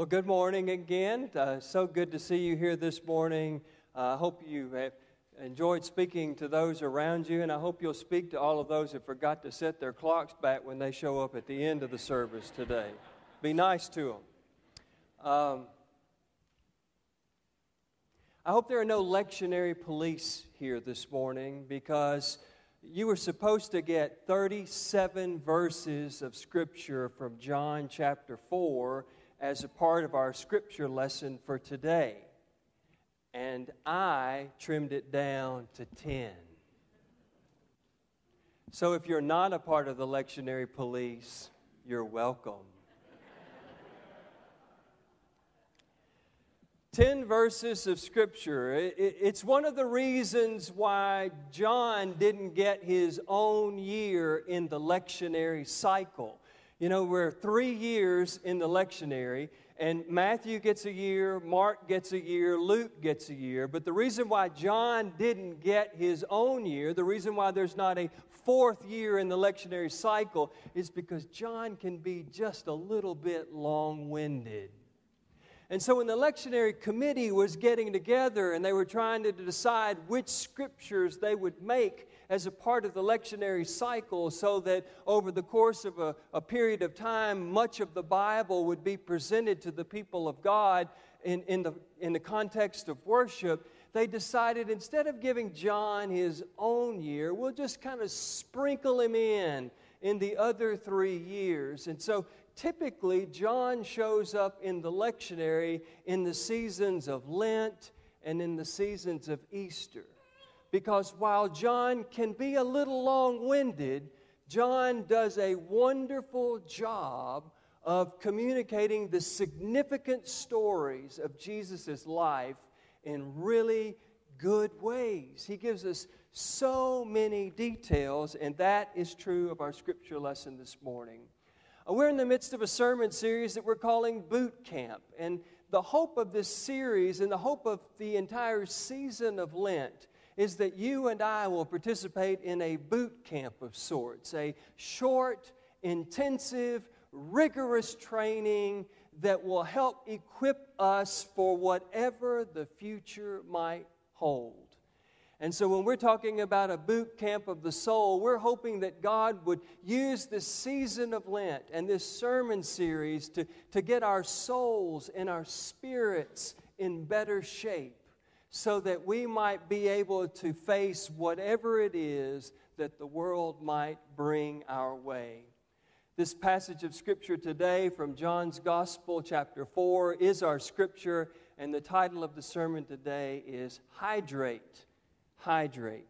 Well, good morning again. Uh, so good to see you here this morning. I uh, hope you have enjoyed speaking to those around you, and I hope you'll speak to all of those who forgot to set their clocks back when they show up at the end of the service today. Be nice to them. Um, I hope there are no lectionary police here this morning because you were supposed to get 37 verses of Scripture from John chapter 4 as a part of our Scripture lesson for today. And I trimmed it down to 10. So if you're not a part of the lectionary police, you're welcome. 10 verses of Scripture. It's one of the reasons why John didn't get his own year in the lectionary cycle. You know, we're three years in the lectionary, and Matthew gets a year, Mark gets a year, Luke gets a year. But the reason why John didn't get his own year, the reason why there's not a fourth year in the lectionary cycle, is because John can be just a little bit long winded. And so when the lectionary committee was getting together and they were trying to decide which scriptures they would make as a part of the lectionary cycle so that over the course of a, a period of time, much of the Bible would be presented to the people of God in, in, the, in the context of worship, they decided instead of giving John his own year, we'll just kind of sprinkle him in in the other three years. And so typically, John shows up in the lectionary in the seasons of Lent and in the seasons of Easter. Because while John can be a little long winded, John does a wonderful job of communicating the significant stories of Jesus' life in really good ways. He gives us so many details, and that is true of our scripture lesson this morning. Uh, we're in the midst of a sermon series that we're calling Boot Camp. And the hope of this series and the hope of the entire season of Lent is that you and I will participate in a boot camp of sorts, a short, intensive, rigorous training that will help equip us for whatever the future might hold. And so, when we're talking about a boot camp of the soul, we're hoping that God would use this season of Lent and this sermon series to, to get our souls and our spirits in better shape so that we might be able to face whatever it is that the world might bring our way. This passage of Scripture today from John's Gospel, chapter 4, is our Scripture, and the title of the sermon today is Hydrate hydrate.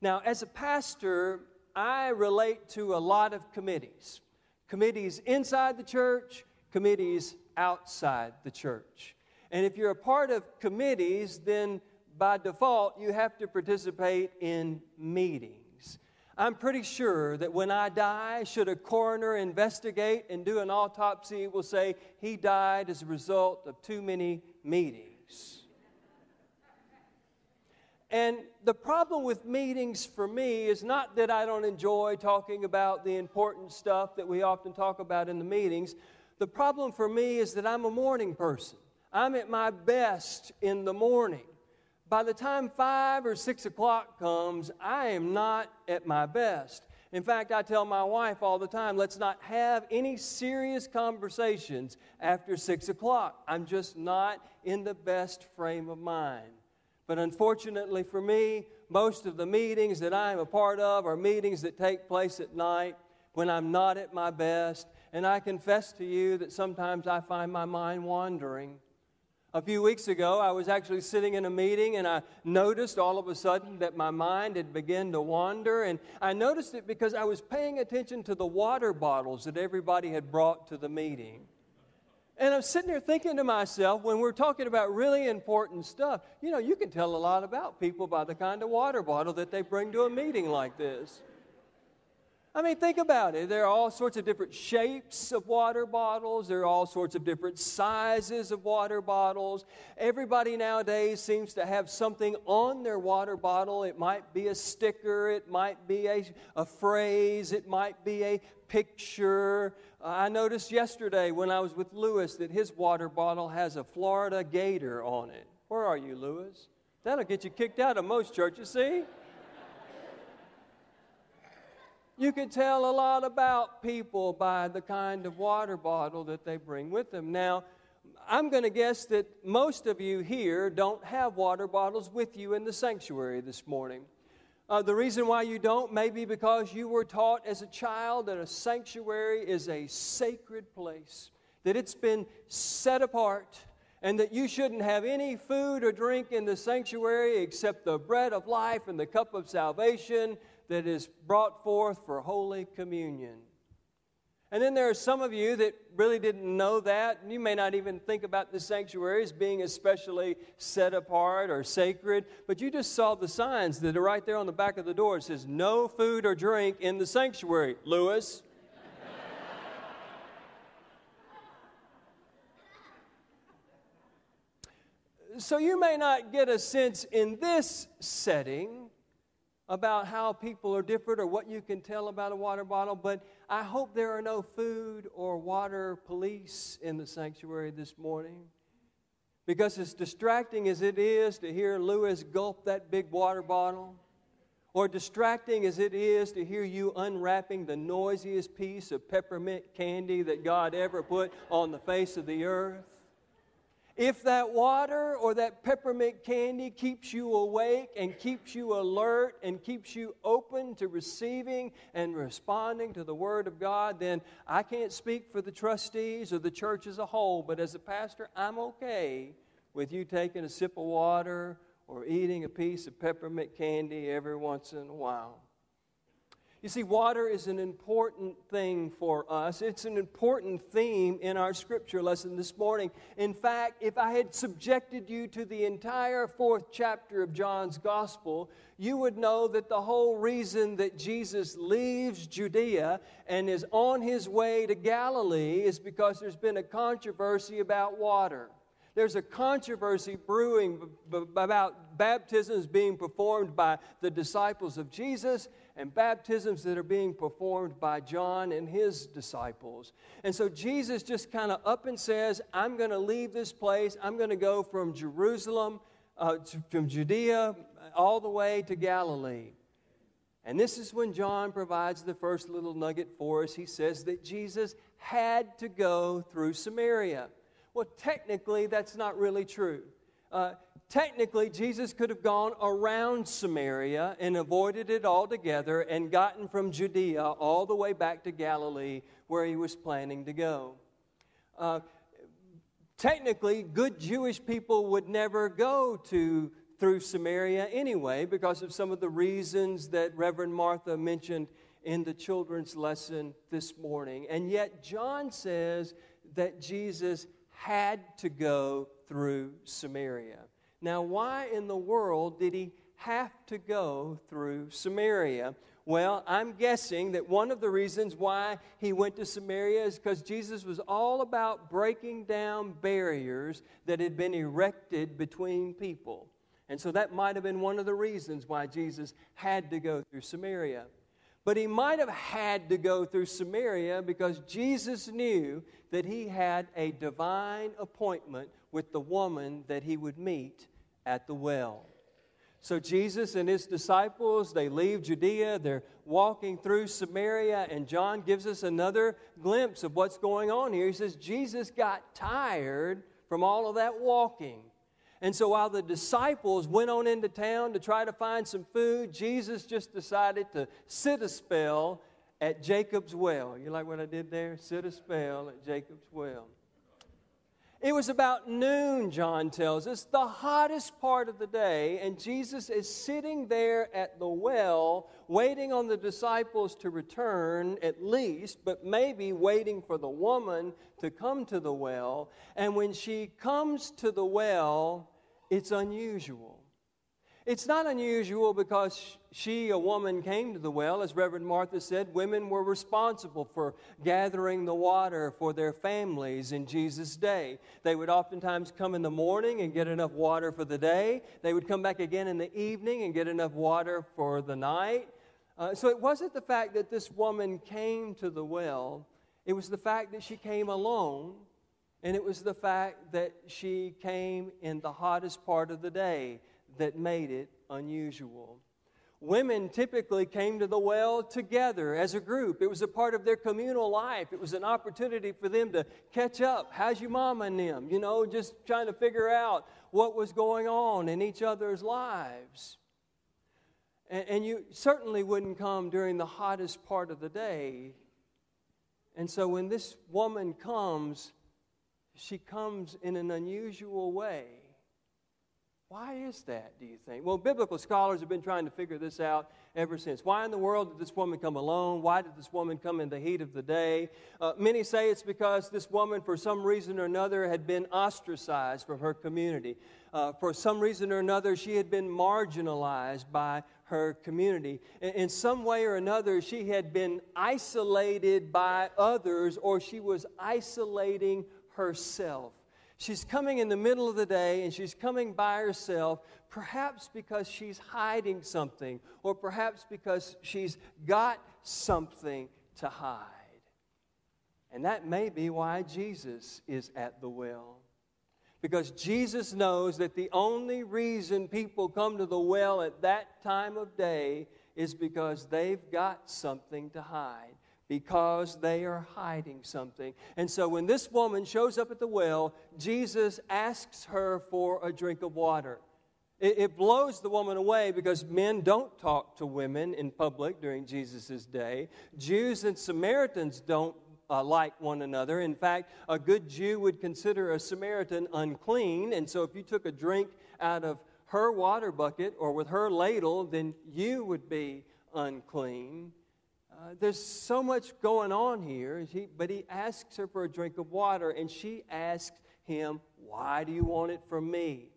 Now, as a pastor, I relate to a lot of committees committees inside the church, committees outside the church. And if you're a part of committees, then by default, you have to participate in meetings. I'm pretty sure that when I die, should a coroner investigate and do an autopsy, it will say he died as a result of too many meetings. And the problem with meetings for me is not that I don't enjoy talking about the important stuff that we often talk about in the meetings. The problem for me is that I'm a morning person. I'm at my best in the morning. By the time five or six o'clock comes, I am not at my best. In fact, I tell my wife all the time, let's not have any serious conversations after six o'clock. I'm just not in the best frame of mind. But unfortunately for me, most of the meetings that I am a part of are meetings that take place at night when I'm not at my best. And I confess to you that sometimes I find my mind wandering. A few weeks ago, I was actually sitting in a meeting and I noticed all of a sudden that my mind had begun to wander. And I noticed it because I was paying attention to the water bottles that everybody had brought to the meeting. And I'm sitting there thinking to myself, when we're talking about really important stuff, you know, you can tell a lot about people by the kind of water bottle that they bring to a meeting like this. I mean, think about it. There are all sorts of different shapes of water bottles. There are all sorts of different sizes of water bottles. Everybody nowadays seems to have something on their water bottle. It might be a sticker, it might be a, a phrase, it might be a picture. Uh, I noticed yesterday when I was with Lewis that his water bottle has a Florida gator on it. Where are you, Lewis? That'll get you kicked out of most churches, see? You can tell a lot about people by the kind of water bottle that they bring with them. Now, I'm going to guess that most of you here don't have water bottles with you in the sanctuary this morning. Uh, the reason why you don't may be because you were taught as a child that a sanctuary is a sacred place, that it's been set apart, and that you shouldn't have any food or drink in the sanctuary except the bread of life and the cup of salvation that is brought forth for Holy Communion. And then there are some of you that really didn't know that. You may not even think about the sanctuary as being especially set apart or sacred, but you just saw the signs that are right there on the back of the door. It says, No food or drink in the sanctuary, Lewis. so you may not get a sense in this setting about how people are different or what you can tell about a water bottle, but I hope there are no food or water police in the sanctuary this morning. Because as distracting as it is to hear Lewis gulp that big water bottle, or distracting as it is to hear you unwrapping the noisiest piece of peppermint candy that God ever put on the face of the earth, if that water or that peppermint candy keeps you awake and keeps you alert and keeps you open to receiving and responding to the Word of God, then I can't speak for the trustees or the church as a whole, but as a pastor, I'm okay with you taking a sip of water or eating a piece of peppermint candy every once in a while. You see, water is an important thing for us. It's an important theme in our scripture lesson this morning. In fact, if I had subjected you to the entire fourth chapter of John's gospel, you would know that the whole reason that Jesus leaves Judea and is on his way to Galilee is because there's been a controversy about water there's a controversy brewing about baptisms being performed by the disciples of Jesus and baptisms that are being performed by John and his disciples. And so Jesus just kind of up and says, I'm going to leave this place. I'm going to go from Jerusalem, uh, from Judea, all the way to Galilee. And this is when John provides the first little nugget for us. He says that Jesus had to go through Samaria. Well, technically, that's not really true. Uh, technically, Jesus could have gone around Samaria and avoided it altogether and gotten from Judea all the way back to Galilee where he was planning to go. Uh, technically, good Jewish people would never go to through Samaria anyway because of some of the reasons that Reverend Martha mentioned in the children's lesson this morning. And yet, John says that Jesus had to go through Samaria. Now, why in the world did he have to go through Samaria? Well, I'm guessing that one of the reasons why he went to Samaria is because Jesus was all about breaking down barriers that had been erected between people. And so that might have been one of the reasons why Jesus had to go through Samaria. But he might have had to go through Samaria because Jesus knew that he had a divine appointment with the woman that he would meet at the well. So Jesus and his disciples, they leave Judea, they're walking through Samaria, and John gives us another glimpse of what's going on here. He says Jesus got tired from all of that walking. And so while the disciples went on into town to try to find some food, Jesus just decided to sit a spell at Jacob's well. You like what I did there? Sit a spell at Jacob's well. It was about noon, John tells us, the hottest part of the day, and Jesus is sitting there at the well, waiting on the disciples to return, at least, but maybe waiting for the woman to come to the well. And when she comes to the well, it's unusual. It's not unusual because she, a woman, came to the well. As Reverend Martha said, women were responsible for gathering the water for their families in Jesus' day. They would oftentimes come in the morning and get enough water for the day. They would come back again in the evening and get enough water for the night. Uh, so it wasn't the fact that this woman came to the well, it was the fact that she came alone, and it was the fact that she came in the hottest part of the day that made it unusual. Women typically came to the well together as a group. It was a part of their communal life. It was an opportunity for them to catch up. How's your mama and them? You know, just trying to figure out what was going on in each other's lives. And, and you certainly wouldn't come during the hottest part of the day. And so when this woman comes, she comes in an unusual way. Why is that, do you think? Well, biblical scholars have been trying to figure this out ever since. Why in the world did this woman come alone? Why did this woman come in the heat of the day? Uh, many say it's because this woman, for some reason or another, had been ostracized from her community. Uh, for some reason or another, she had been marginalized by her community. In, in some way or another, she had been isolated by others, or she was isolating herself. She's coming in the middle of the day and she's coming by herself, perhaps because she's hiding something, or perhaps because she's got something to hide. And that may be why Jesus is at the well. Because Jesus knows that the only reason people come to the well at that time of day is because they've got something to hide because they are hiding something. And so when this woman shows up at the well, Jesus asks her for a drink of water. It, it blows the woman away because men don't talk to women in public during Jesus' day. Jews and Samaritans don't uh, like one another. In fact, a good Jew would consider a Samaritan unclean. And so if you took a drink out of her water bucket or with her ladle, then you would be unclean. Uh, there's so much going on here, he, but he asks her for a drink of water, and she asks him, Why do you want it from me?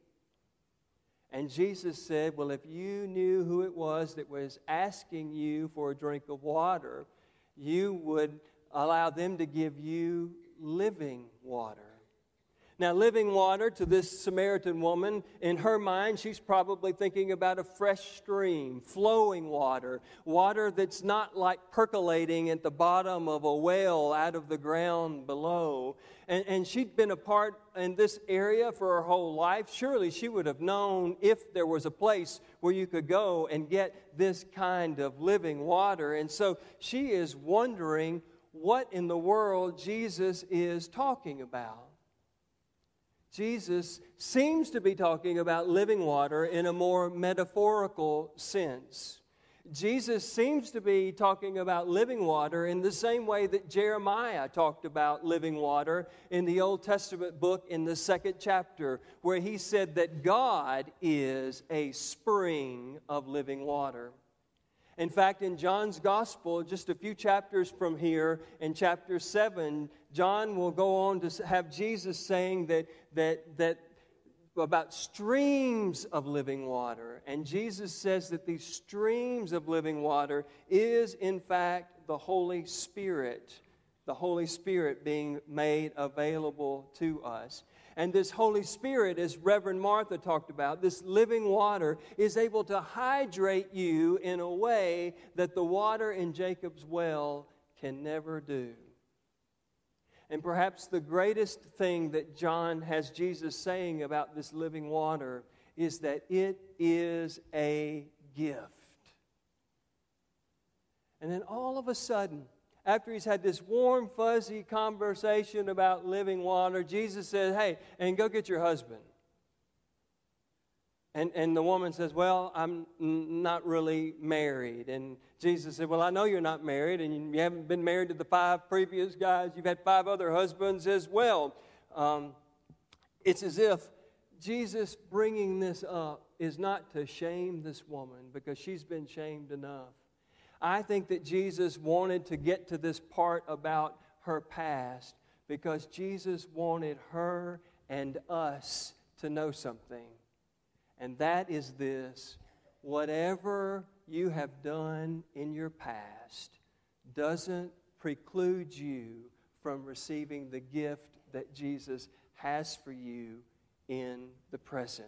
And Jesus said, Well, if you knew who it was that was asking you for a drink of water, you would allow them to give you living water. Now, living water to this Samaritan woman, in her mind, she's probably thinking about a fresh stream, flowing water, water that's not like percolating at the bottom of a well out of the ground below. And, and she'd been a part in this area for her whole life. Surely she would have known if there was a place where you could go and get this kind of living water. And so she is wondering what in the world Jesus is talking about. Jesus seems to be talking about living water in a more metaphorical sense. Jesus seems to be talking about living water in the same way that Jeremiah talked about living water in the Old Testament book in the second chapter, where he said that God is a spring of living water. In fact, in John's Gospel, just a few chapters from here, in chapter 7, John will go on to have Jesus saying that, that, that about streams of living water. And Jesus says that these streams of living water is, in fact, the Holy Spirit, the Holy Spirit being made available to us. And this Holy Spirit, as Reverend Martha talked about, this living water is able to hydrate you in a way that the water in Jacob's well can never do. And perhaps the greatest thing that John has Jesus saying about this living water is that it is a gift. And then all of a sudden, after he's had this warm, fuzzy conversation about living water, Jesus says, Hey, and go get your husband. And, and the woman says, Well, I'm not really married. And Jesus said, Well, I know you're not married, and you haven't been married to the five previous guys. You've had five other husbands as well. Um, it's as if Jesus bringing this up is not to shame this woman because she's been shamed enough. I think that Jesus wanted to get to this part about her past because Jesus wanted her and us to know something. And that is this whatever you have done in your past doesn't preclude you from receiving the gift that Jesus has for you in the present.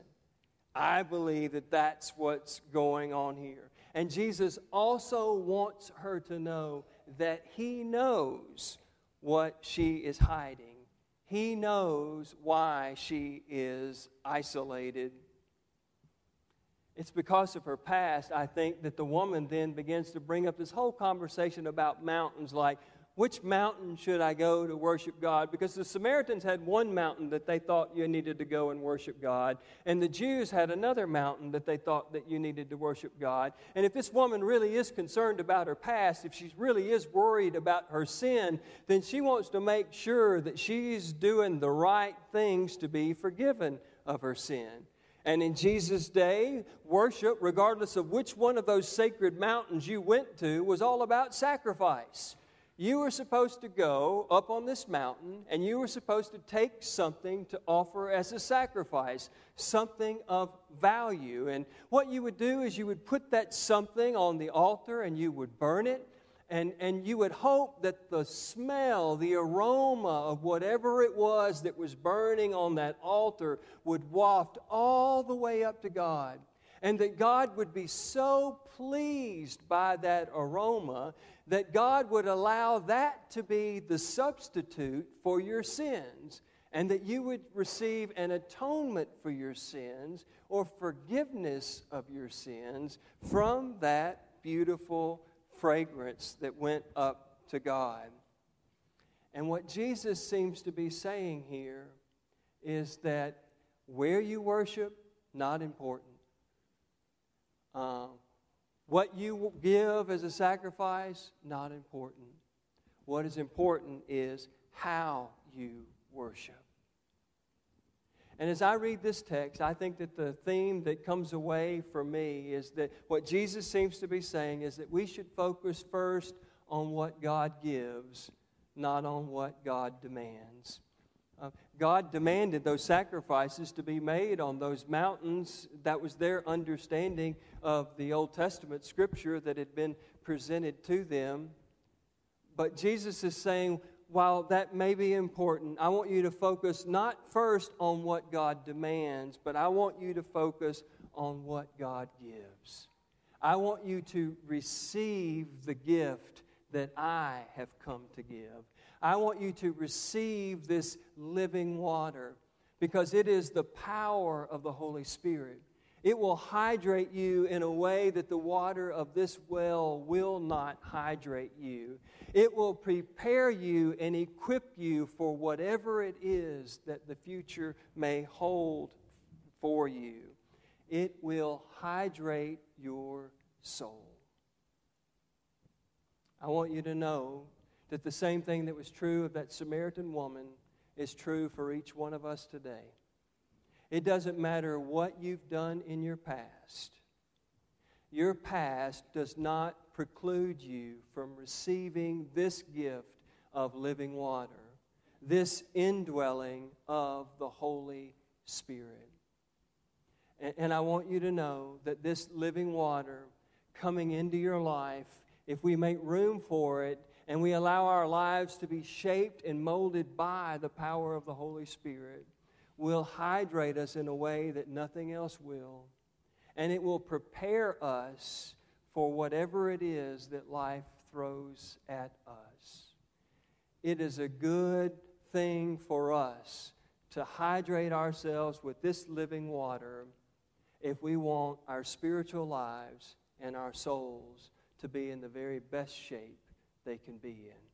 I believe that that's what's going on here. And Jesus also wants her to know that He knows what she is hiding. He knows why she is isolated. It's because of her past, I think, that the woman then begins to bring up this whole conversation about mountains like, which mountain should I go to worship God? Because the Samaritans had one mountain that they thought you needed to go and worship God, and the Jews had another mountain that they thought that you needed to worship God. And if this woman really is concerned about her past, if she really is worried about her sin, then she wants to make sure that she's doing the right things to be forgiven of her sin. And in Jesus' day, worship, regardless of which one of those sacred mountains you went to, was all about sacrifice. You were supposed to go up on this mountain and you were supposed to take something to offer as a sacrifice, something of value. And what you would do is you would put that something on the altar and you would burn it. And, and you would hope that the smell, the aroma of whatever it was that was burning on that altar would waft all the way up to God and that God would be so pleased by that aroma that God would allow that to be the substitute for your sins, and that you would receive an atonement for your sins or forgiveness of your sins from that beautiful fragrance that went up to God. And what Jesus seems to be saying here is that where you worship, not important. What you give as a sacrifice, not important. What is important is how you worship. And as I read this text, I think that the theme that comes away for me is that what Jesus seems to be saying is that we should focus first on what God gives, not on what God demands. God demanded those sacrifices to be made on those mountains. That was their understanding of the Old Testament scripture that had been presented to them. But Jesus is saying, while that may be important, I want you to focus not first on what God demands, but I want you to focus on what God gives. I want you to receive the gift that I have come to give. I want you to receive this living water because it is the power of the Holy Spirit. It will hydrate you in a way that the water of this well will not hydrate you. It will prepare you and equip you for whatever it is that the future may hold for you. It will hydrate your soul. I want you to know that the same thing that was true of that Samaritan woman is true for each one of us today. It doesn't matter what you've done in your past, your past does not preclude you from receiving this gift of living water, this indwelling of the Holy Spirit. And, and I want you to know that this living water coming into your life, if we make room for it, and we allow our lives to be shaped and molded by the power of the Holy Spirit, will hydrate us in a way that nothing else will. And it will prepare us for whatever it is that life throws at us. It is a good thing for us to hydrate ourselves with this living water if we want our spiritual lives and our souls to be in the very best shape they can be in.